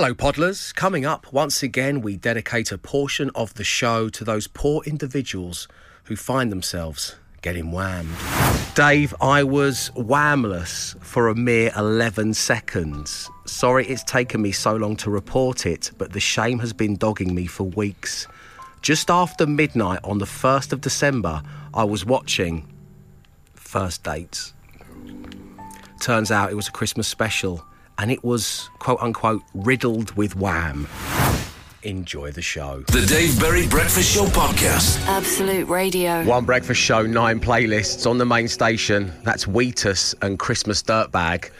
Hello, Podlers. Coming up, once again, we dedicate a portion of the show to those poor individuals who find themselves getting whammed. Dave, I was whamless for a mere 11 seconds. Sorry it's taken me so long to report it, but the shame has been dogging me for weeks. Just after midnight on the 1st of December, I was watching First Dates. Turns out it was a Christmas special and it was quote unquote riddled with wham. Enjoy the show. The Dave Berry Breakfast Show Podcast. Absolute Radio. One breakfast show, nine playlists on the main station. That's Wheatus and Christmas Dirtbag.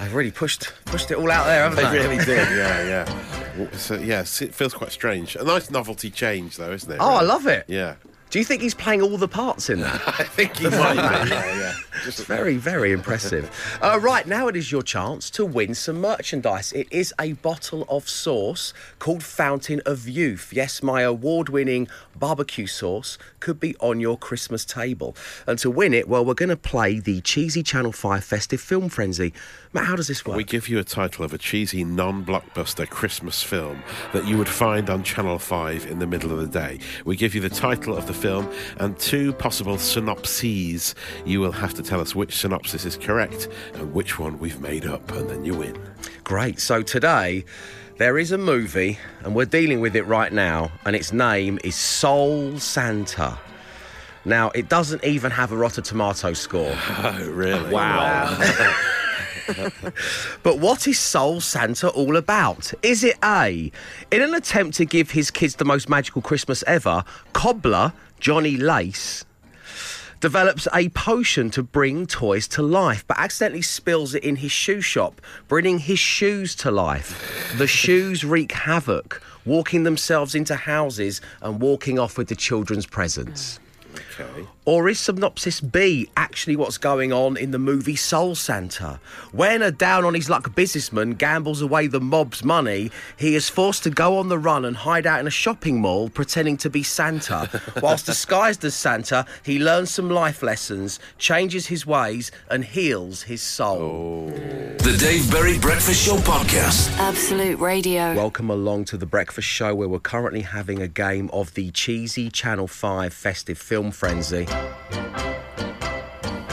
They've really pushed pushed it all out there, haven't They they? really did, yeah, yeah. So, yeah, it feels quite strange. A nice novelty change, though, isn't it? Oh, I love it. Yeah. Do you think he's playing all the parts in that? I think he might be, yeah, yeah. It's very, very impressive. Uh, right, now it is your chance to win some merchandise. It is a bottle of sauce called Fountain of Youth. Yes, my award winning barbecue sauce could be on your Christmas table. And to win it, well, we're going to play the cheesy Channel 5 festive film frenzy. Matt, how does this work? We give you a title of a cheesy, non blockbuster Christmas film that you would find on Channel 5 in the middle of the day. We give you the title of the film and two possible synopses. You will have to tell us which synopsis is correct and which one we've made up, and then you win. Great. So today there is a movie, and we're dealing with it right now, and its name is Soul Santa. Now, it doesn't even have a Rotten Tomato score. Oh, really? Wow. but what is Soul Santa all about? Is it A, in an attempt to give his kids the most magical Christmas ever, Cobbler Johnny Lace develops a potion to bring toys to life, but accidentally spills it in his shoe shop, bringing his shoes to life. The shoes wreak havoc, walking themselves into houses and walking off with the children's presents. Okay. Or is synopsis B actually what's going on in the movie Soul Santa? When a down on his luck businessman gambles away the mob's money, he is forced to go on the run and hide out in a shopping mall pretending to be Santa. Whilst disguised as Santa, he learns some life lessons, changes his ways, and heals his soul. Oh. The Dave Berry Breakfast Show Podcast. Absolute Radio. Welcome along to the breakfast show where we're currently having a game of the cheesy Channel 5 festive film frenzy.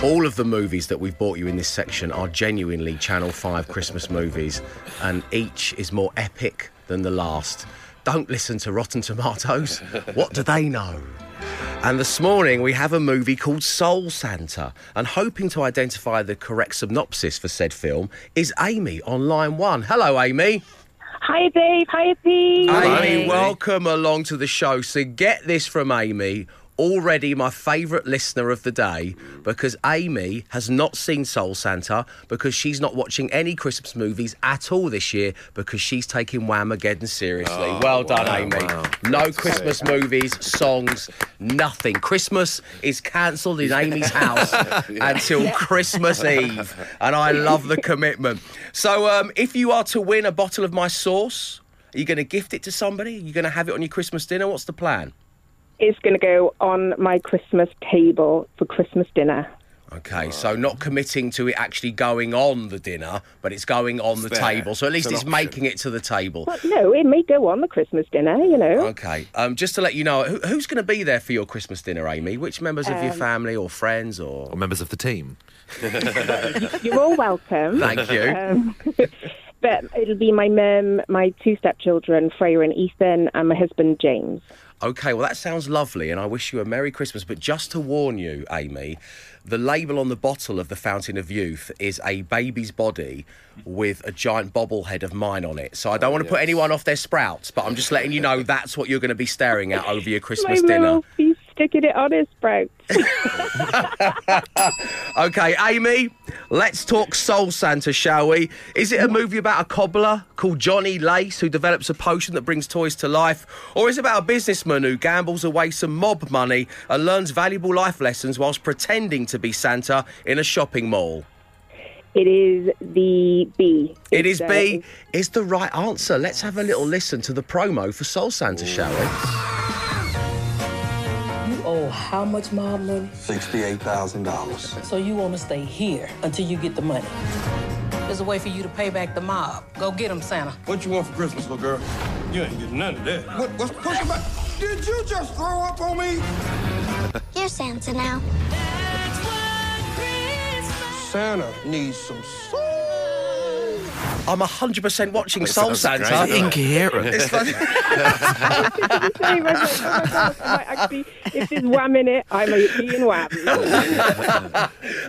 All of the movies that we've brought you in this section are genuinely Channel 5 Christmas movies, and each is more epic than the last. Don't listen to Rotten Tomatoes. What do they know? And this morning we have a movie called Soul Santa, and hoping to identify the correct synopsis for said film is Amy on line one. Hello, Amy. Hi, Dave. Hi, Pete. Amy, welcome along to the show. So get this from Amy. Already my favourite listener of the day because Amy has not seen Soul Santa because she's not watching any Christmas movies at all this year because she's taking Whamageddon seriously. well done, wow, Amy. wow. No Christmas movies, songs, nothing. Christmas is cancelled in Amy's house until Christmas Eve. And I love the commitment. So um, if you are to win a bottle of my sauce, are you going to gift it to somebody? Are you going to have it on your Christmas dinner? What's the plan? It's going to go on my Christmas table for Christmas dinner. Okay, so not committing to it actually going on the dinner, but it's going on the there. table. So at least It's it's, making it to the table. But no, it may go on the Christmas dinner, you know. Okay, um, just to let you know, who, who's going to be there for your Christmas dinner, Amy? Which members of your Um, family or friends or? or members of the team. You're all welcome. Thank you. Um, but it'll be my mum, my two stepchildren, Freya and Ethan, and my husband, James. Okay, well, that sounds lovely, and I wish you a Merry Christmas. But just to warn you, Amy, the label on the bottle of the Fountain of Youth is a baby's body with a giant bobblehead of mine on it. So I don't want to put anyone off their sprouts, but I'm just letting you know that's what you're going to be staring at over your Christmas dinner. Sticking it on his sprouts. Okay, Amy, let's talk Soul Santa, shall we? Is it a movie about a cobbler called Johnny Lace who develops a potion that brings toys to life? Or is it about a businessman who gambles away some mob money and learns valuable life lessons whilst pretending to be Santa in a shopping mall? it is the B. It is B, is the right answer. Let's have a little listen to the promo for Soul Santa, shall we? You owe how much mob money? $68,000. So you want to stay here until you get the money. There's a way for you to pay back the mob. Go get him, Santa. What you want for Christmas, little girl? You ain't getting none of that. What, what's pushing back? Did you just throw up on me? You're Santa now. Santa needs some soul. I'm 100% watching Soul sounds Santa. great. Incoherent. It's like, Sorry, I was like, oh my God, I might actually, if there's wham in it, I might be in wham.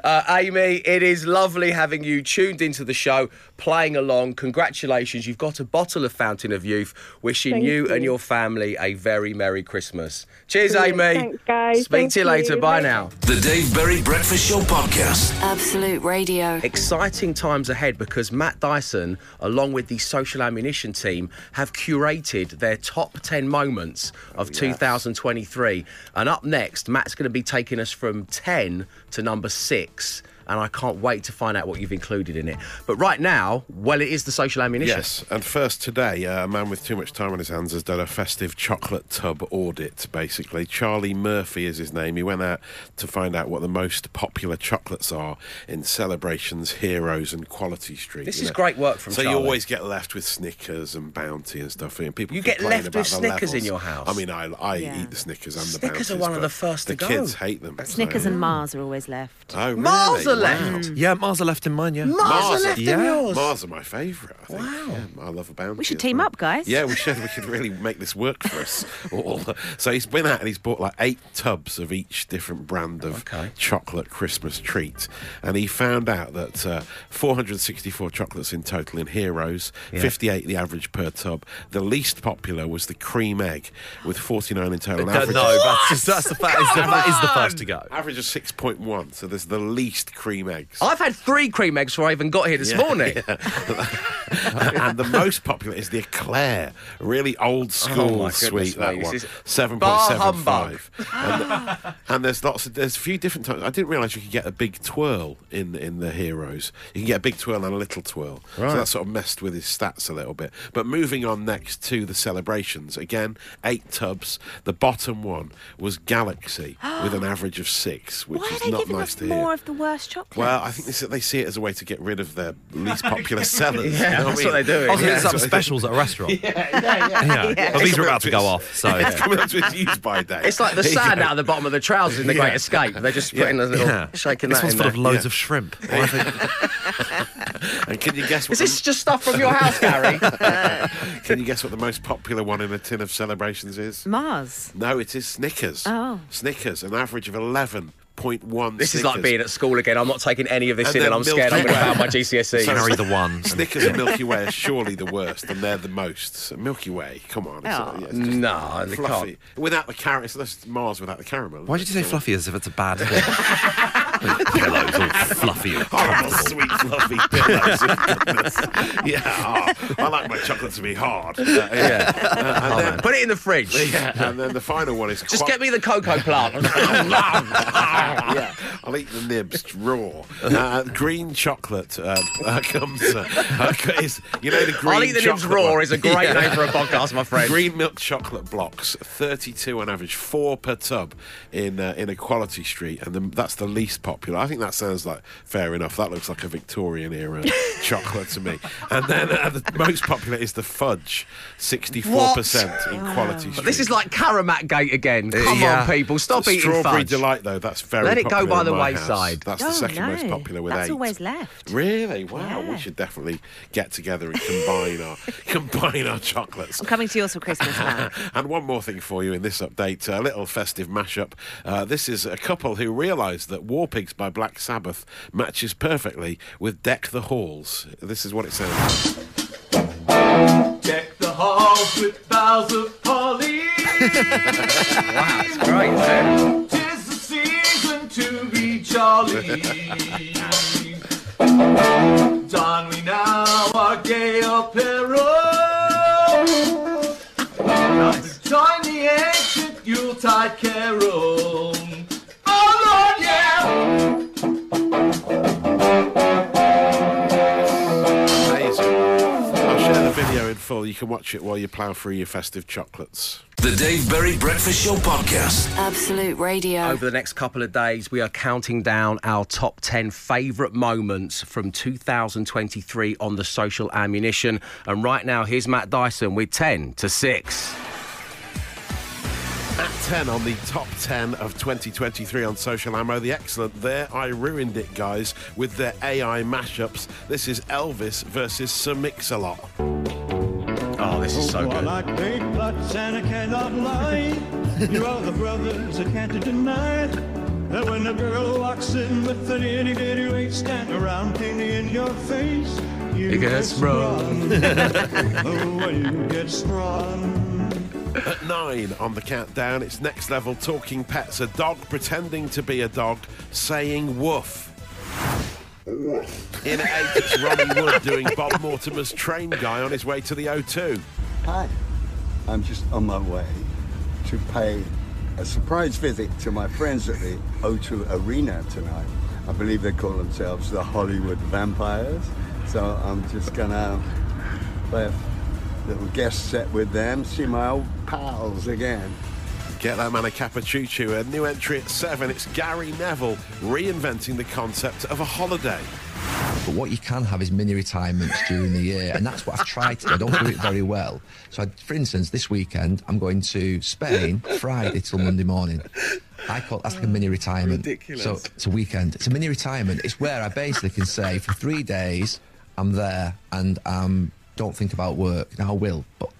uh, Amy, it is lovely having you tuned into the show, playing along. Congratulations. You've got a bottle of Fountain of Youth. Wishing Thank you, you. and your family a very Merry Christmas. Cheers, Brilliant. Amy. Thanks, guys. Speak Thank to you later. you. Bye Bye. now. The Dave Berry Breakfast Show Podcast. Absolute Radio. Exciting times ahead because Matt Dyson, along with the Social Ammunition team, have curated their top 10 moments of 2023. And up next, Matt's going to be taking us from 10 to number six. And I can't wait to find out what you've included in it. But right now, well, it is the Social Ammunition. Yes, and first today, uh, a man with too much time on his hands has done a festive chocolate tub audit, basically. Charlie Murphy is his name. He went out to find out what the most popular chocolates are in Celebrations, Heroes, and Quality Street. This is know. great work from So Charlie. you always get left with Snickers and Bounty and stuff. And people You get left with the Snickers in your house? I mean, I, I Yeah. eat the Snickers and the Snickers are Bounties, one of the first to the go. kids hate them. Snickers so- and Mars are always left. Oh, really? Mars are Wow. left. Yeah, Mars are left in mine, yeah. Mars, Mars are are- left yeah. in yours. Mars are my favourite. I think. Wow. Yeah, I love a bounty. We should team well. up, guys. Yeah, we should. We could really make this work for us all. So he's been out and he's bought like eight tubs of each different brand of Okay. chocolate Christmas treat, and he found out that uh, 464 chocolates in total in Heroes, 58 the average per tub. The least popular was the cream egg with 49 in total. No, Average, no, that's, just, that's the fact. Is the, that is the first to go. average of 6.1. So there's the least cream eggs. I've had three cream eggs before I even got here this Yeah, morning. and the most popular is the eclair, really old oh school Oh, my goodness sweet. That one, is seven bar point seven five. And, and there's lots of there's a few different types. I didn't realise you could get a big twirl in in the heroes. You can get a big twirl and a little twirl. Right. So that sort of messed with his stats a little bit. But moving on next to the celebrations again, eight tubs. The bottom one was Galaxy with an average of six, which Why is they not nice us to more hear. of the worst chocolate? Well, I think this, they see it as a way to get rid of their least popular sellers. Yeah, you know that's I what mean? they're doing. I was Yeah. doing some specials at a restaurant. Yeah, yeah, yeah. But these are about to go off, so. It's coming up to its use by date. It's like the sand out of the bottom of the trousers in The Great Escape. They're just putting a little Yeah. shaking This that one's full there. of loads of shrimp. And can you guess what? Is this the, just stuff from your house, Gary? can you guess what the most popular one in a tin of celebrations is? Mars. No, it is Snickers. Oh. Snickers, an average of eleven point one. this is like being at school again. I'm not taking any of this And in, and I'm scared I'm Milky going to Way. fail my GCSE. Sorry, the one. Snickers and Milky Way are surely the worst, and they're the most. So Milky Way, come on. It's, Oh. yeah, it's just no, they fluffy. can't. Without the carrot, it's Mars without the caramel. Why did you say fluffy as if it's a bad thing? Pillows all fluffy and Oh, comfortable. sweet fluffy pillows. Goodness. yeah, oh, I like my chocolate to be hard. Uh, yeah. Uh, and Oh, then. Put it in the fridge. yeah, and then the final one is Just qua- get me the cocoa plant. I love. Yeah, I'll eat the nibs raw. Uh, green chocolate uh, uh, comes. Uh, uh, is, you know the green. I'll eat the nibs raw one? is a great Yeah. name for a podcast, my friend. Green milk chocolate blocks, thirty-two on average, four per tub in uh, in Equality Street, and the, that's the least popular. I think that sounds like fair enough. That looks like a Victorian era chocolate to me. And then uh, the most popular is the fudge, sixty-four percent in Quality Street. This is like Karamat Gate again. Come Yeah. on, people. Stop The eating Strawberry fudge. delight, though, that's very. Let it go by the wayside. House. That's oh, the second no. most popular with That's eight. always left. Really? Wow. We should definitely get together and combine our combine our chocolates. I'm coming to yours for Christmas now. and one more thing for you in this update, a little festive mashup. Uh, this is a couple who realised that War Pigs by Black Sabbath matches perfectly with Deck the Halls. This is what it sounds. Deck the halls with boughs of holly. Wow, it's great, man. Tis the season to be jolly. Don we now our gay apparel. Join the ancient Yuletide carol. You can watch it while you plough through your festive chocolates. The Dave Berry Breakfast Show Podcast. Absolute Radio. Over the next couple of days, we are counting down our top 10 favourite moments from 2023 on the social ammunition. And right now, here's Matt Dyson with 10 to 6. At 10 on the top 10 of 2023 on Social Ammo, the excellent There I Ruined It guys with their AI mashups. This is Elvis versus Sir Mix-a-Lot. Oh, this is so oh, good. Like great plots and I cannot lie. you are the brothers I can't deny it. That when a girl walks in with an itty bitty waist and a round penny in your face, you It gets sprung. oh, you get sprung. At 9 on the countdown, it's next level talking pets. A dog pretending to be a dog saying woof. In 8, it's Ronnie Wood doing Bob Mortimer's train guy on his way to the O2. Hi, I'm just on my way to pay a surprise visit to my friends at the O2 Arena tonight. I believe they call themselves the Hollywood Vampires. So I'm just gonna play a little guest set with them, see my old pals again. Get that man a cappuccino. A new entry at 7, it's Gary Neville reinventing the concept of a holiday. But what you can have is mini retirements during the year, and that's what I've tried to do. I don't do it very well. So, I, for instance, this weekend I'm going to Spain Friday till Monday morning. I call that's like a mini retirement. Ridiculous. So it's a weekend. It's a mini retirement. It's where I basically can say for three days I'm there and um, don't think about work. Now I will, but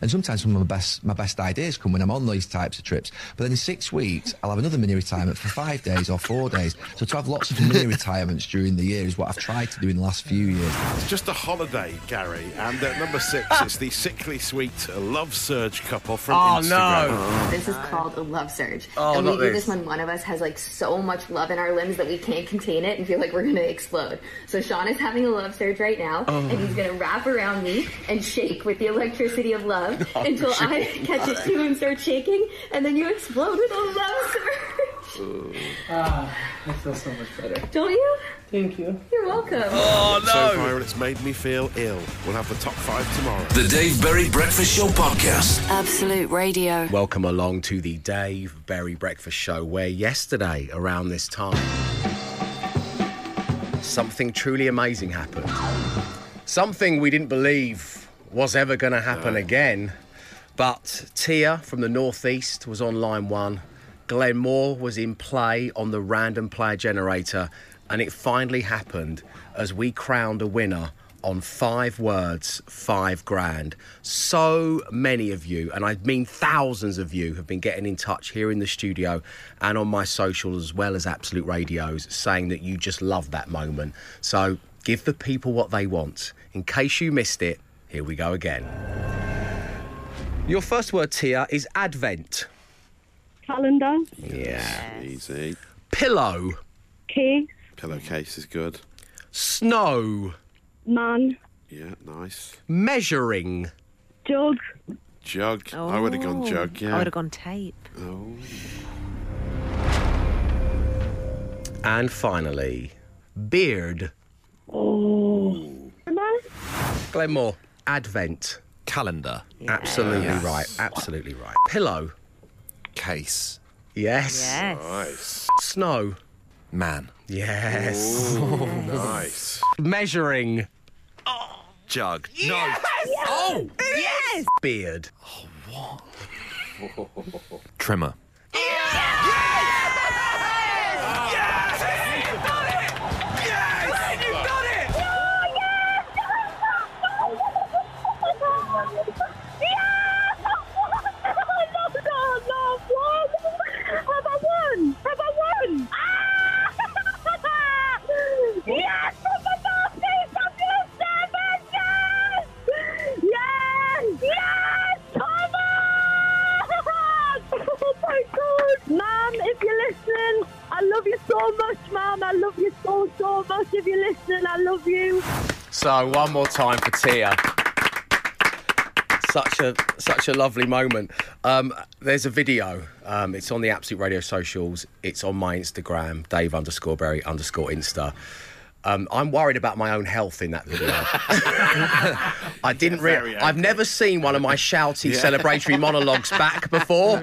and sometimes some of my best my best ideas come when I'm on these types of trips. But then in six weeks, I'll have another mini retirement for five days or four days. So to have lots of mini retirements during the year is what I've tried to do in the last few years. It's just a holiday, Gary. And at number 6, it's the sickly sweet love surge couple from Oh, Instagram. no. This is called a love surge. Oh, and we not do this. this when one of us has like so much love in our limbs that we can't contain it and feel like we're gonna explode. So Sean is having a love surge right now, Oh. and he's gonna wrap around me and shake with the electricity of love Oh, until I shit. catch it too and start shaking, and then you explode with a love surge. Ah, I feel so much better. Don't you? Thank you. You're welcome. Oh, no. So far, it's made me feel ill. We'll have the top 5 tomorrow. The Dave Berry Breakfast Show Podcast. Absolute Radio. Welcome along to the Dave Berry Breakfast Show, where yesterday, around this time, something truly amazing happened. Something we didn't believe was ever going to happen again. But Tia from the Northeast was on line one. Glenn Moore was in play on the random player generator. And it finally happened as we crowned a winner on five words, five grand. So many of you, and I mean thousands of you, have been getting in touch here in the studio and on my social as well as Absolute Radios saying that you just love that moment. So give the people what they want. In case you missed it, here we go again. Your first word, Tia, is Advent. Calendar. Yeah. Easy. Pillow. Case. Pillowcase is good. Snow. Man. Yeah, nice. Measuring. Jug. Jug. I would have gone Oh, jug, yeah. I would have gone tape. Oh. And finally, beard. Oh. Glenn Moore. Advent. Calendar. Absolutely Yes. right. Absolutely right. Pillow. Case. Yes. Yes. Nice. Snow. Man. Yes. Ooh, nice. Measuring. Jug. Yes. Oh! Yes! Beard. what Trimmer. Yes! I love you so much, Mom. I love you so, so much. If you're listening, I love you. So one more time for Tia. Such a such a lovely moment. Um, there's a video. Um, it's on the Absolute Radio socials. It's on my Instagram, Dave underscore Berry underscore Insta. Um, I'm worried about my own health in that video. I didn't really. I've never seen one of my shouty Yeah. celebratory monologues back before.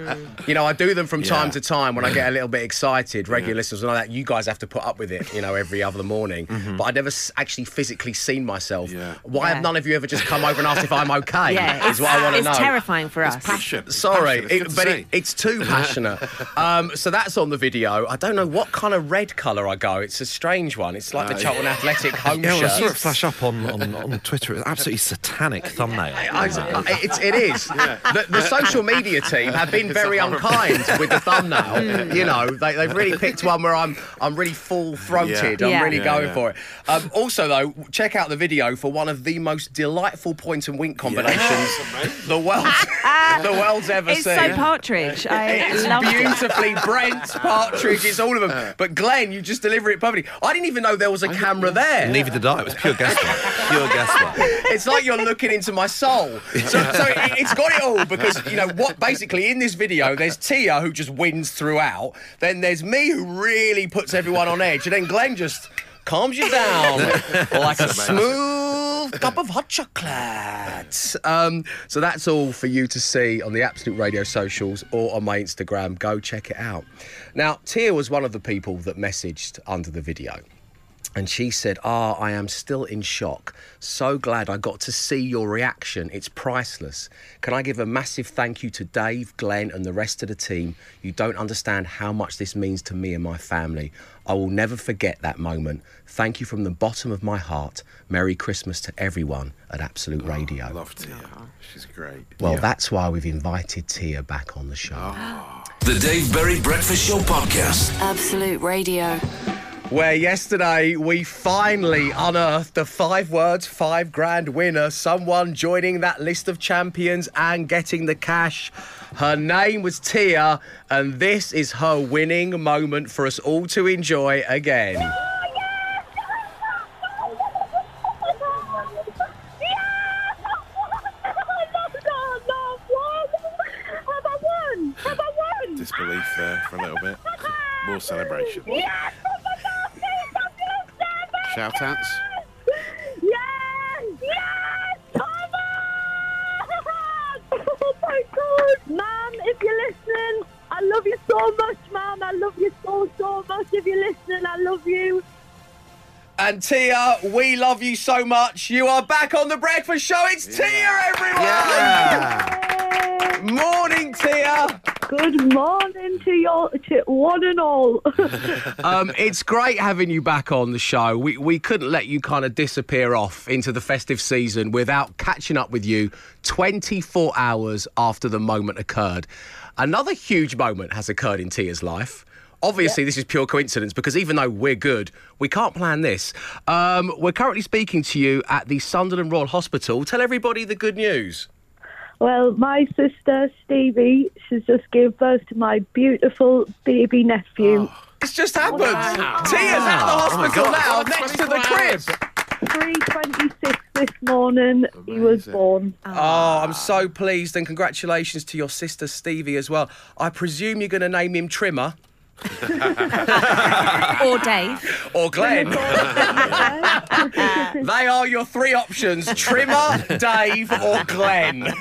you know, I do them from time to time when I get a little bit excited. Regular listeners know that. You guys have to put up with it, you know, every other morning. Mm-hmm. But I've never actually physically seen myself. Why Yeah. have none of you ever just come over and asked if I'm okay? Yeah, is what I want to know. it's terrifying for us. Passion. Sorry, Passion. It's it- but it, it's too passionate. um, so that's on the video. I don't know what kind of red colour I go. It's a strange one. It's like the Uh, Charlton Athletic home Yeah, well, I saw it flash up on, on, on Twitter. It's an absolutely satanic thumbnail. I, I- it's, it is. The, the social media team have been very unkind with the thumbnail. You know, they, they've really picked one where I'm I'm really full throated. Yeah. I'm really Yeah, going yeah. for it. Um, also, though, check out the video for one of the most delightful point and wink combinations the world the world's ever It's seen. so partridge. I It's loved it. beautifully Brent, Partridge, it's all of them. But Glenn, you just deliver it perfectly. I didn't even know there was a camera there. Neither did I. It was pure guesswork. Pure. It's like you're looking into my soul. So, so it, it's got it all because, you know, what basically in this video, there's Tia who just wins throughout. Then there's me who really puts everyone on edge. And then Glenn just calms you down like a smooth cup of hot chocolate. Um, so that's all for you to see on the Absolute Radio socials or on my Instagram. Go check it out. Now, Tia was one of the people that messaged under the video. And she said, Ah, I am still in shock. So glad I got to see your reaction. It's priceless. Can I give a massive thank you to Dave, Glenn, and the rest of the team? You don't understand how much this means to me and my family. I will never forget that moment. Thank you from the bottom of my heart. Merry Christmas to everyone at Absolute Radio. Love Tia. She's great. Well, that's why we've invited Tia back on the show. The Dave Berry Breakfast Show Podcast. Absolute Radio. Where yesterday we finally unearthed the five words, five grand winner, someone joining that list of champions and getting the cash. Her name was Tia, and this is her winning moment for us all to enjoy again. Disbelief there for a little bit. More celebration. Shout outs. Yes! Yes! Thomas! Oh my god! Mum, if you're listening, I love you so much, Mum. I love you so, so much. If you're listening, I love you. And Tia, we love you so much. You are back on the breakfast show. It's Tia, everyone! Yeah. Morning, Tia. Good morning your to one and all. um, it's great having you back on the show. We we couldn't let you kind of disappear off into the festive season without catching up with you 24 hours after the moment occurred. Another huge moment has occurred in Tia's life. Obviously, this is pure coincidence because even though we're good, we can't plan this. Um, we're currently speaking to you at the Sunderland Royal Hospital. Tell everybody the good news. Well, my sister Stevie, she's just gave birth to my beautiful baby nephew. Oh. It's just happened. Tia's at the Oh hospital God. now, next to the crib. 326 this morning, he was born. Oh, I'm so pleased and congratulations to your sister Stevie as well. I presume you're going to name him Trimmer. or Dave. Or Glenn. they are your three options Trimmer, Dave, or Glenn.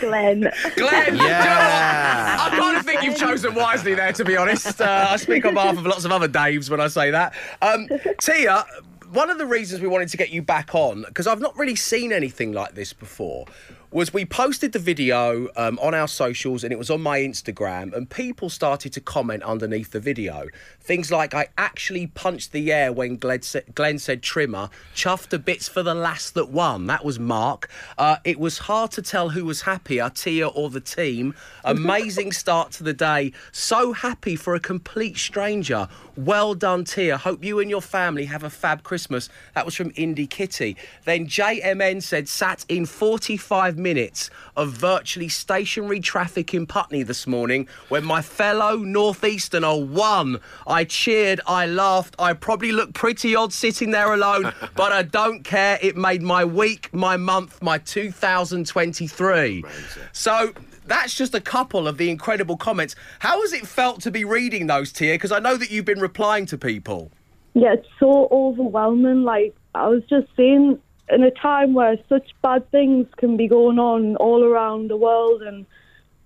Glenn. Glenn! Yeah. I kind of think you've chosen wisely there, to be honest. Uh, I speak on behalf of lots of other Daves when I say that. Um, Tia, one of the reasons we wanted to get you back on, because I've not really seen anything like this before, was we posted the video um, on our socials and it was on my Instagram, and people started to comment underneath the video. Things like, I actually punched the air when Glenn, sa- Glenn said trimmer, chuffed to bits for the last that won. That was Mark. Uh, it was hard to tell who was happier, Tia or the team. Amazing start to the day. So happy for a complete stranger. Well done, Tia. Hope you and your family have a fab Christmas. That was from Indie Kitty. Then JMN said, sat in 45 minutes of virtually stationary traffic in Putney this morning when my fellow Northeasterner won. I cheered, I laughed. I probably looked pretty odd sitting there alone, but I don't care. It made my week, my month, my 2023. So that's just a couple of the incredible comments. How has it felt to be reading those, Tia? Because I know that you've been replying to people. Yeah, it's so overwhelming. Like I was just saying, in a time where such bad things can be going on all around the world, and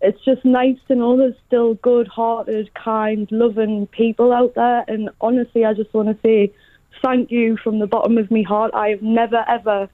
it's just nice to know there's still good-hearted, kind, loving people out there. And honestly, I just want to say thank you from the bottom of my heart. I have never ever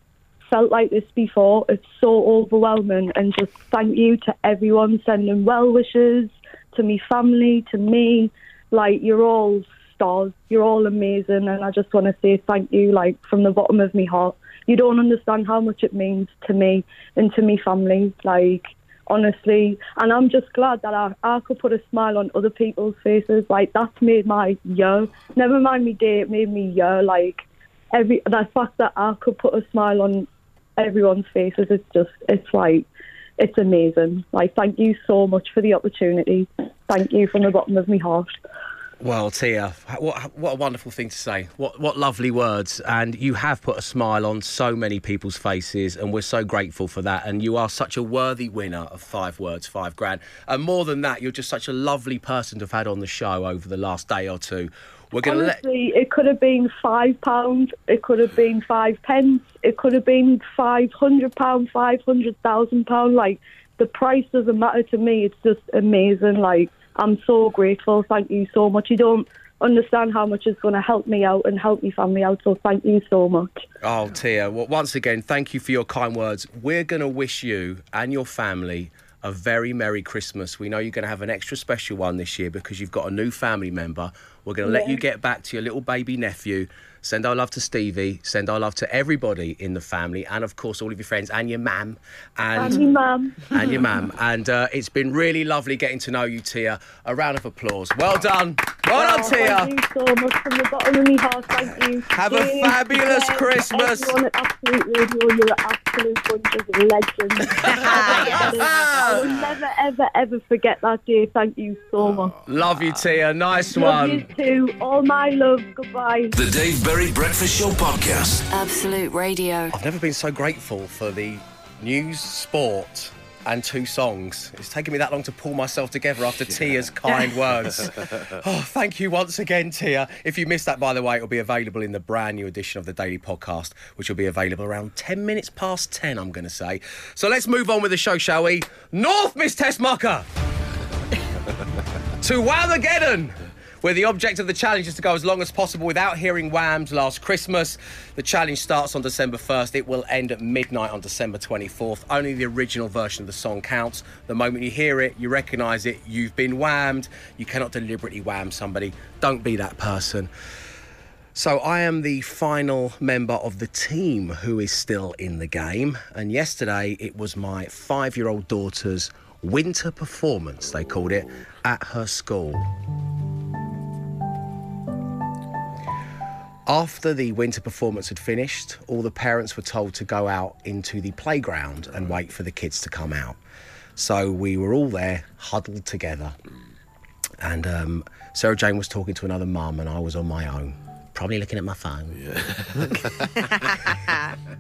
felt like this before. It's so overwhelming, and just thank you to everyone sending well wishes to me family, to me. Like you're all stars. You're all amazing, and I just want to say thank you, like from the bottom of my heart. You don't understand how much it means to me and to me family. Like honestly, and I'm just glad that I, I could put a smile on other people's faces. Like that's made my year. Never mind me day, it made me year. Like every the fact that I could put a smile on everyone's faces, it's just it's like it's amazing. Like thank you so much for the opportunity. Thank you from the bottom of my heart. Well, Tia, what, what a wonderful thing to say. What, what lovely words. And you have put a smile on so many people's faces, and we're so grateful for that. And you are such a worthy winner of five words, five grand. And more than that, you're just such a lovely person to have had on the show over the last day or two. We're going to let. Honestly, it could have been five pound. It could have been five pence. It could have been five hundred pound, five hundred thousand pound. Like the price doesn't matter to me. It's just amazing. Like I'm so grateful. Thank you so much. You don't understand how much it's going to help me out and help me family out. So thank you so much. Oh, Tia, well, once again, thank you for your kind words. We're going to wish you and your family a very Merry Christmas. We know you're going to have an extra special one this year because you've got a new family member. We're going to let you get back to your little baby nephew. Send our love to Stevie. Send our love to everybody in the family, and of course all of your friends and your mam, and Thank you, mum. and your mam. And uh, it's been really lovely getting to know you, Tia. A round of applause. Well done. Well done, Oh, Tia. Thank you so much from the bottom of my heart. Thank you. Have a fabulous Cheers. Christmas. Everyone at Absolute Radio, you're an absolute bunch of legends. I will never, ever, ever forget that day. Thank you so oh, much. Love you, Tia. Nice Love one. you too. All my love. Goodbye. The Dave Berry Breakfast Show Podcast. Absolute Radio. I've never been so grateful for the news, sport, and two songs. It's taken me that long to pull myself together after Tia's kind words. Oh, thank you once again, Tia. If you missed that, by the way, it'll be available in the brand new edition of the Daily Podcast, which will be available around 10 minutes past 10, I'm going to say. So let's move on with the show, shall we? North, Miss Tessmucker! to Whamageddon! Where the object of the challenge is to go as long as possible without hearing Wham's Last Christmas. The challenge starts on December 1st. It will end at midnight on December 24th. Only the original version of the song counts. The moment you hear it, you recognise it, you've been whammed. You cannot deliberately wham somebody. Don't be that person. So I am the final member of the team who is still in the game. And yesterday it was my five year old daughter's winter performance, they called it, at her school. After the winter performance had finished, all the parents were told to go out into the playground and wait for the kids to come out. So we were all there, huddled together. And um, Sarah Jane was talking to another mum, and I was on my own, probably looking at my phone.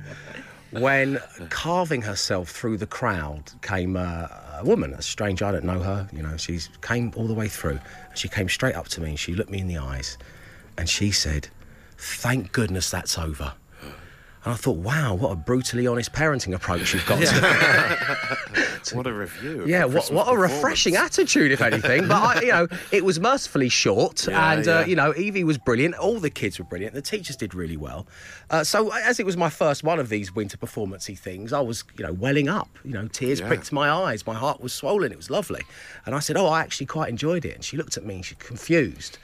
when carving herself through the crowd came uh, a woman, a stranger, I don't know her, you know, she came all the way through. And she came straight up to me and she looked me in the eyes and she said, Thank goodness that's over. And I thought, wow, what a brutally honest parenting approach you've got. what a review. Yeah, what, what a refreshing attitude, if anything. But I, you know, it was mercifully short, Yeah, and yeah. Uh, you know, Evie was brilliant. All the kids were brilliant. The teachers did really well. Uh, so, as it was my first one of these winter performancey things, I was, you know, welling up. You know, tears Yeah. pricked my eyes. My heart was swollen. It was lovely. And I said, "Oh, I actually quite enjoyed it." And she looked at me, and she confused,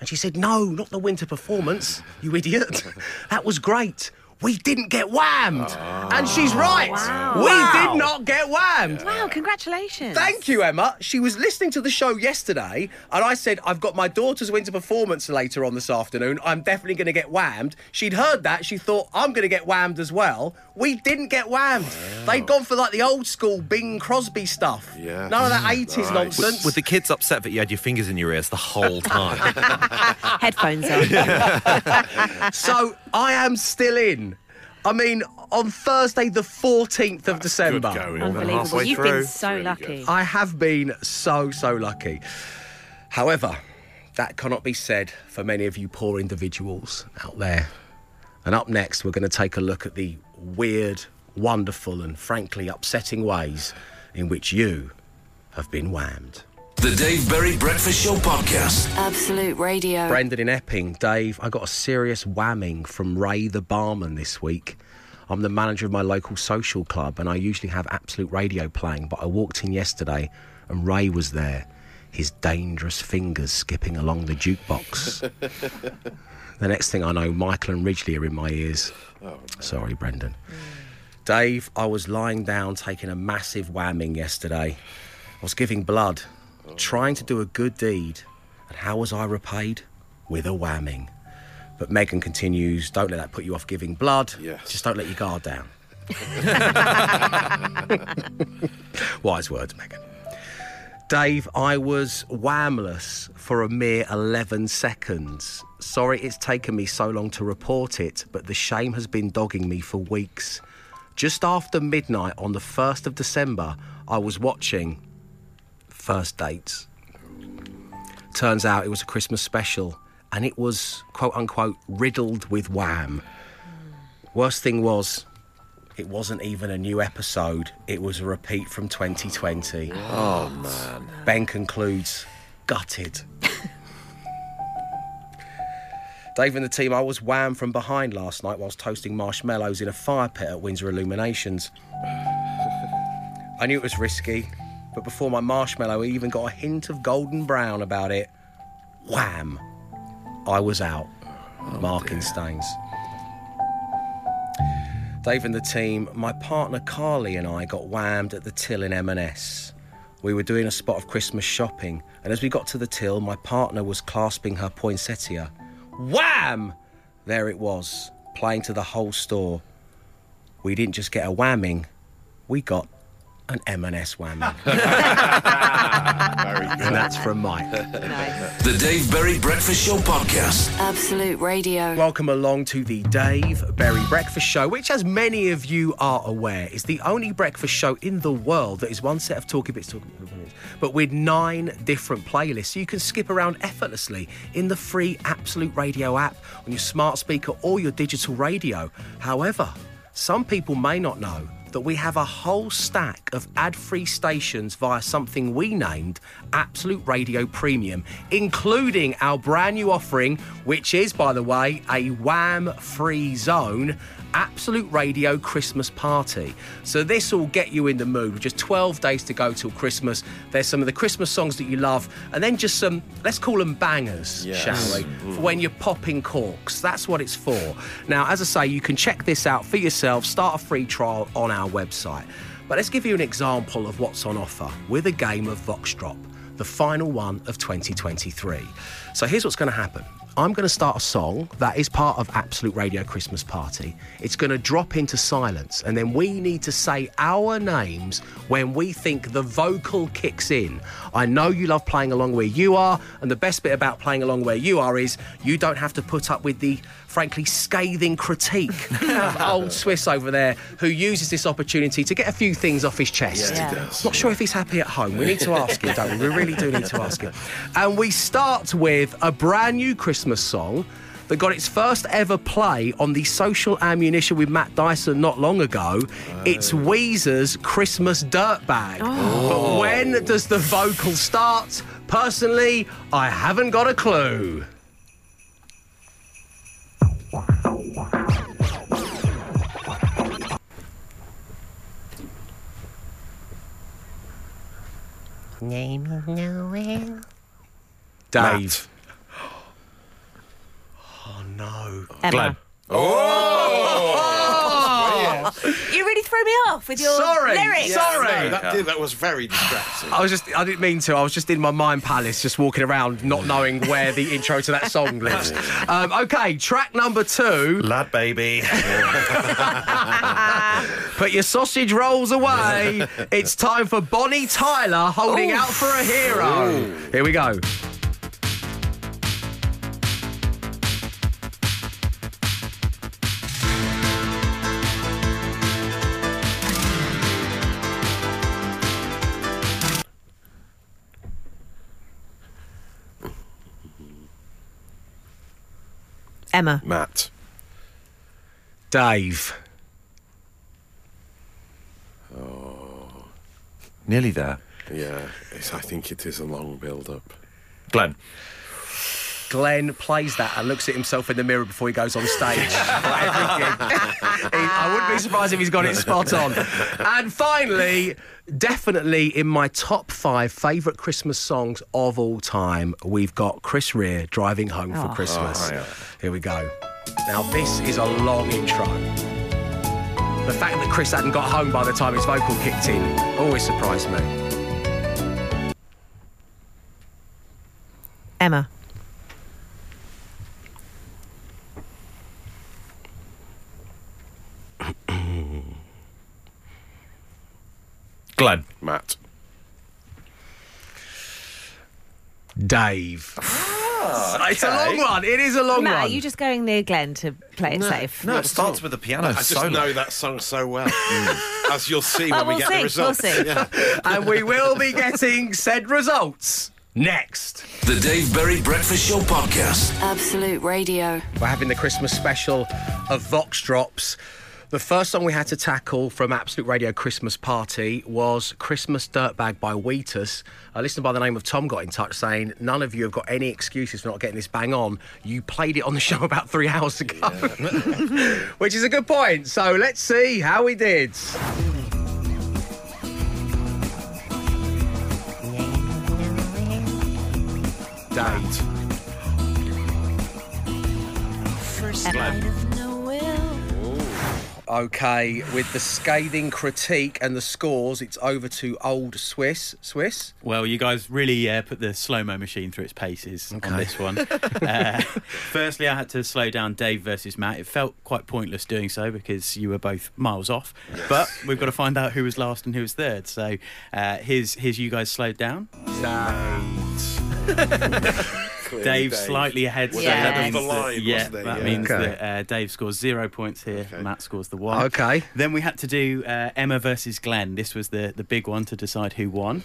and she said, "No, not the winter performance, you idiot. that was great." We didn't get whammed. And she's oh, right. Wow. We Wow. did not get whammed. Wow, congratulations. Thank you, Emma. She was listening to the show yesterday, and I said, I've got my daughter's winter performance later on this afternoon. I'm definitely going to get whammed. She'd heard that. She thought, I'm going to get whammed as well. We didn't get whammed. They'd gone for like the old school Bing Crosby stuff. Yeah. None of that 80s nonsense. Were the kids upset that you had your fingers in your ears the whole time? Headphones on. so I am still in. I mean, on Thursday, the 14th of December. going. Unbelievable. halfway You've through. been so Really lucky. good. I have been so, so lucky. However, That cannot be said for many of you poor individuals out there. And up next, we're going to take a look at the weird, wonderful, and frankly upsetting ways in which you have been whammed. The Dave Berry Breakfast Show Podcast. Absolute Radio. Brendan in Epping, Dave, I got a serious whamming from Ray the barman this week. I'm the manager of my local social club and I usually have Absolute Radio playing, but I walked in yesterday and Ray was there, his dangerous fingers skipping along the jukebox. the next thing I know, Michael and Ridgeley are in my ears. Oh, Sorry, Brendan. Dave, I was lying down taking a massive whamming yesterday. I was giving blood, trying to do a good deed. And how was I repaid? With a whamming. But Megan continues, don't let that put you off giving blood. Yes. Just don't let your guard down. Wise words, Megan. Dave, I was whamless for a mere 11 seconds. Sorry it's taken me so long to report it, but the shame has been dogging me for weeks. Just after midnight on the 1st of December, I was watching First Dates. Turns out it was a Christmas special, and it was, quote unquote, riddled with wham. Worst thing was, it wasn't even a new episode, it was a repeat from 2020. Oh, man. Ben concludes, gutted. Dave and the team, I was wham from behind last night whilst toasting marshmallows in a fire pit at Windsor Illuminations. I knew it was risky, but before my marshmallow even got a hint of golden brown about it, wham, I was out, oh, marking stains. Dave and the team, my partner Carly and I got whammed at the till in M&S. We were doing a spot of Christmas shopping, and as we got to the till, my partner was clasping her poinsettia. Wham! There it was, playing to the whole store. We didn't just get a whamming, we got an M&S whamming. and that's from Mike. The Dave Berry Breakfast Show Podcast. Absolute Radio. Welcome along to the Dave Berry Breakfast Show, which, as many of you are aware, is the only breakfast show in the world that is one set of talking bits, talking bits, but with nine different playlists. So you can skip around effortlessly in the free Absolute Radio app on your smart speaker or your digital radio. However, some people may not know that we have a whole stack of ad free stations via something we named Absolute Radio Premium, including our brand new offering, which is, by the way, a wham free zone. Absolute Radio Christmas Party. So, this will get you in the mood with just 12 days to go till Christmas. There's some of the Christmas songs that you love, and then just some, let's call them bangers, Yes. shall we? Mm-hmm. For when you're popping corks. That's what it's for. Now, as I say, you can check this out for yourself, start a free trial on our website. But let's give you an example of what's on offer with a game of Vox Drop, the final one of 2023. So here's what's going to happen. I'm going to start a song that is part of Absolute Radio Christmas Party. It's going to drop into silence, and then we need to say our names when we think the vocal kicks in. I know you love playing along where you are, and the best bit about playing along where you are is you don't have to put up with the frankly scathing critique of old Swiss over there who uses this opportunity to get a few things off his chest. Yes, he Yeah. does. Not sure if he's happy at home. We need to ask him, don't we? We really do need to ask him. And we start with a brand new Christmas song that got its first ever play on the social ammunition with Matt Dyson not long ago. It's Weezer's Christmas Dirtbag. Oh. But when does the vocal start? Personally, I haven't got a clue. Name Noel. Dave. Oh no. Emma. Glenn. Oh! You really threw me off with your Sorry, lyrics. sorry. That, did, that was very distracting. I was just, I didn't mean to. I was just in my mind palace, just walking around, not knowing where the intro to that song lives. Um, okay, track number two. LadBaby. Put your sausage rolls away. It's time for Bonnie Tyler holding out for a hero. Here we go. Emma. Matt. Dave. Oh. Nearly there. Yeah, it's, I think it is a long build-up. Glenn. Glenn plays that and looks at himself in the mirror before he goes on stage. He- I wouldn't be surprised if he's got it spot on. And finally, definitely in my top five favourite Christmas songs of all time, we've got Chris Rea driving home for Oh. Christmas. Oh, yeah. Here we go. Now, this is a long intro. The fact that Chris hadn't got home by the time his vocal kicked in always surprised me. Emma. Glenn. Matt. Dave. Ah, ah, it's a long one. It is a long one. Matt, one. are you just going near Glenn to play it safe? No, it starts with the piano I just solo. know that song so well, as you'll see Oh, when we we'll get see, the results. we'll see. Yeah. and we will be getting said results next. The Dave Berry Breakfast Show podcast. Absolute Radio. We're having the Christmas special of Vox Drops. The first song we had to tackle from Absolute Radio Christmas Party was Christmas Dirtbag by Wheatus. A listener by the name of Tom got in touch saying, None of you have got any excuses for not getting this bang on. You played it on the show about three hours ago. Which is a good point. So let's see how we did. Date. Okay, with the scathing critique and the scores, it's over to Old Swiss. Swiss? Well, you guys really uh, put the slow mo machine through its paces Okay. on this one. uh, firstly, I had to slow down Dave versus Matt. It felt quite pointless doing so because you were both miles off. But we've got to find out who was last and who was third. So uh, here's, here's you guys slowed down. Clearly Dave, Dave slightly ahead. was so that means the that- line, yeah, wasn't that Yeah. means Okay. that uh, Dave scores zero points here. Matt scores the one. Okay. Then we had to do uh, Emma versus Glenn. This was the, the big one to decide who won.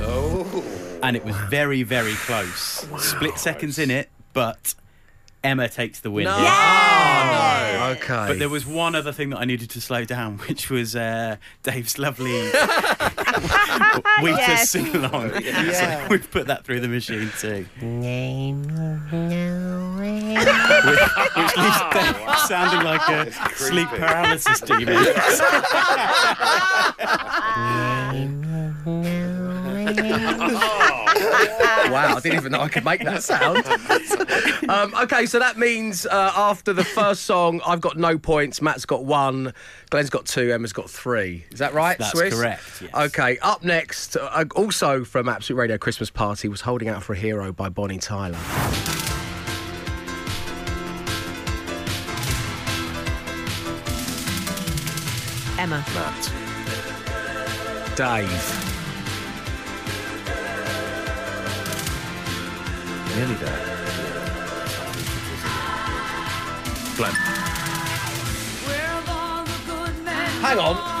Oh. and it was very, very close. Split seconds in it, but Emma takes the win. No. here. Oh, okay. But there was one other thing that I needed to slow down, which was uh, Dave's lovely Wheatus Yes. sing along. Yeah. So we've put that through the machine too. Name of Noel. Which leaves Dave sounding like a sleep paralysis demon. wow, I didn't even know I could make that sound. um, okay, so that means uh, after the first song, I've got no points. Matt's got one. Glenn's got two. Emma's got three. Is that right, That's Swiss? correct, yes. Okay, up next, uh, also from Absolute Radio Christmas Party, was Holding Out for a Hero by Bonnie Tyler. Emma. Matt. Dave. Nearly there. Glenn. Hang on.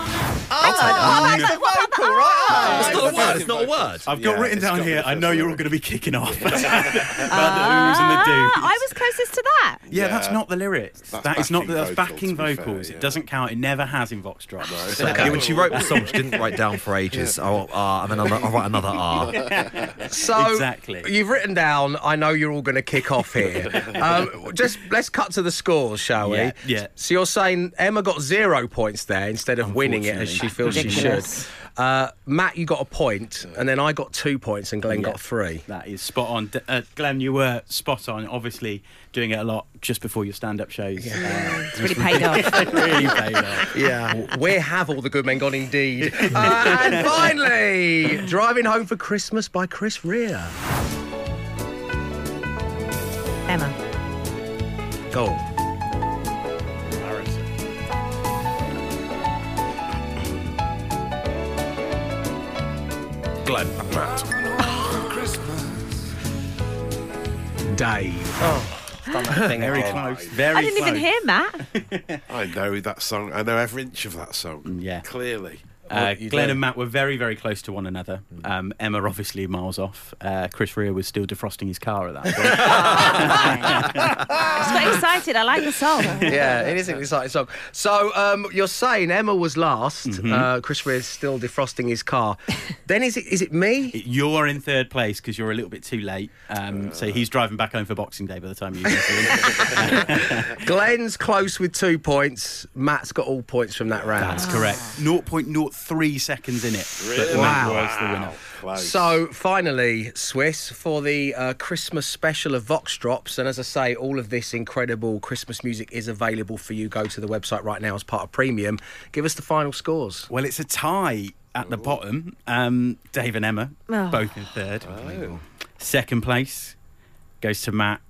It's not a word. It's not a word. I've got Yeah, written down got here. I know you're all going to be kicking off about the who's Ah, and the do's. I was closest to that. Yeah, that's not the lyrics. That's That is not the, that's vocals, backing vocals. fair, It doesn't count. It never has in Vox Drop. So- Yeah, when she wrote the song, she didn't write down for ages. Oh, R, and then I'll, I'll write another R. So Exactly. you've written down. I know you're all going to kick off here. um, just let's cut to the scores, shall we? Yeah, yeah. So you're saying Emma got zero points there instead of winning it as she feels she should. Uh, Matt, you got a point, and then I got two points, and Glenn Yeah. got three. That is spot on. D- Uh, Glenn, you were spot on. Obviously, doing it a lot just before your stand-up shows. Uh, It's really paid off. really paid off. Yeah, where have all the good men gone indeed? Uh, and finally, Driving Home for Christmas by Chris Rea. Emma. Go. Glenn. Matt. Dave. Oh, done that thing Very again. close. Very I didn't close. even hear Matt. I know that song. I know every inch of that song. Mm, yeah. Clearly. Uh, Glenn and Matt were very, very close to one another. Hmm. Um, Emma obviously miles off. Uh, Chris Rea was still defrosting his car at that point. I just got excited. I like the song. yeah, it is an exciting song. So um, you're saying Emma was last. Mm-hmm. Uh, Chris Rea is still defrosting his car. then is it is it me? You're in third place because you're a little bit too late. Um, so he's driving back home for Boxing Day by the time you get to Glenn's close with two points. Matt's got all points from that round. That's correct. 0.03 seconds in it. But Wow. Matt was the winner. So finally, Swiss for the uh, Christmas special of Vox Drops, and as I say, all of this incredible Christmas music is available for you. Go to the website right now as part of Premium. Give us the final scores. Well, it's a tie at the bottom. Um, Dave and Emma, Oh. both in third. Second place goes to Matt,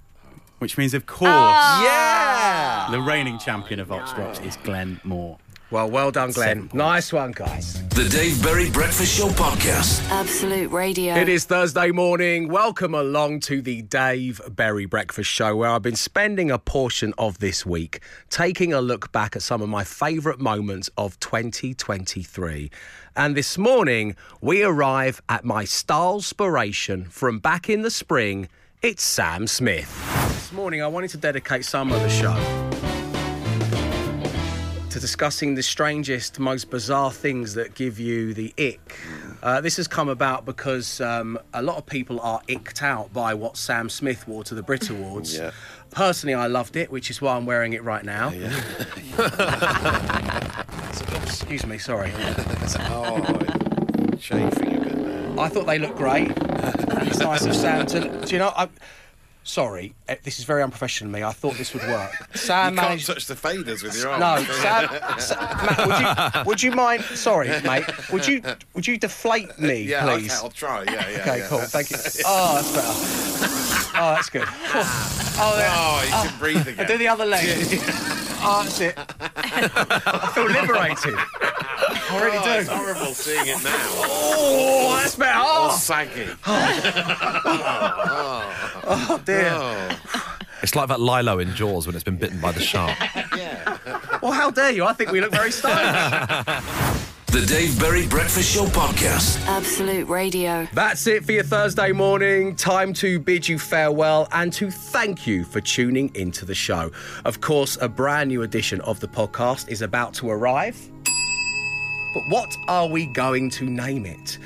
which means, of course, Yeah. the reigning champion of Vox Drops is Glenn Moore. Well, well done, Glenn. Nice one, guys. The Dave Berry Breakfast Show Podcast. Absolute Radio. It is Thursday morning. Welcome along to the Dave Berry Breakfast Show, where I've been spending a portion of this week taking a look back at some of my favourite moments of 2023. And this morning, we arrive at my style inspiration from back in the spring. It's Sam Smith. This morning, I wanted to dedicate some of the show to discussing the strangest, most bizarre things that give you the ick. Uh, this has come about because um, a lot of people are icked out by what Sam Smith wore to the Brit Awards. Yeah. Personally, I loved it, which is why I'm wearing it right now. So- excuse me, sorry. oh, chafing a bit there. I thought they looked great. It's nice of Sam to. Do you know? I, sorry, eh, this is very unprofessional of me. I thought this would work. Sam you can't touch the faders with your arms. No, can you? Sam, Matt, would you, would you mind? Sorry, mate. Would you would you deflate me, Yeah, please? okay, I'll try. Yeah, yeah. Okay, yeah. cool. Thank you. Oh, that's better. Oh, that's good. Oh, there- Oh, you can breathe again. I do the other leg. oh, that's it. I feel liberated. I really oh, do. It's horrible seeing it now. Oh, that's better. All Oh, saggy. Oh, oh. oh dear. Oh. It's like that Lilo in Jaws when it's been bitten by the shark. Yeah. Well, how dare you? I think we look very stylish. The Dave Berry Breakfast Show Podcast. Absolute Radio. That's it for your Thursday morning. Time to bid you farewell and to thank you for tuning into the show. Of course, a brand new edition of the podcast is about to arrive. But what are we going to name it?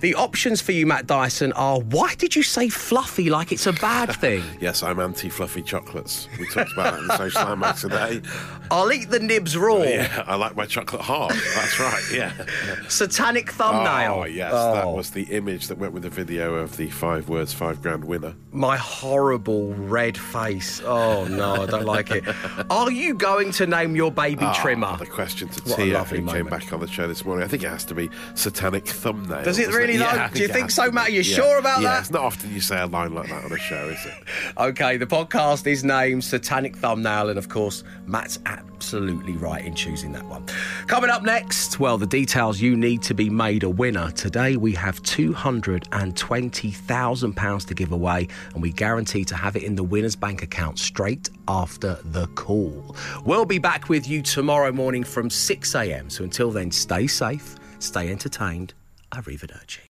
The options for you, Matt Dyson, are why did you say fluffy like it's a bad thing? Yes, I'm anti-fluffy chocolates. We talked about that in the social landmark today. I'll eat the nibs raw. Yeah, I like my chocolate hard. That's right. Yeah. Satanic thumbnail. Oh yes, that Oh. was the image that went with the video of the five words, five grand winner. My horrible red face. Oh no, I don't like it. Are you going to name your baby Ah, trimmer? The question to What Tia, who came back on the show this morning. I think it has to be satanic thumbnail. Does it doesn't really. Yeah, I Do you it think so. Matt? Are you Yeah. sure about yeah, that? It's not often you say a line like that on a show, is it? Okay, the podcast is named Satanic Thumbnail, and of course, Matt's absolutely right in choosing that one. Coming up next, well, the details you need to be made a winner. Today, we have £220,000 to give away, and we guarantee to have it in the winner's bank account straight after the call. We'll be back with you tomorrow morning from 6 a.m. So until then, stay safe, stay entertained. Arrivederci.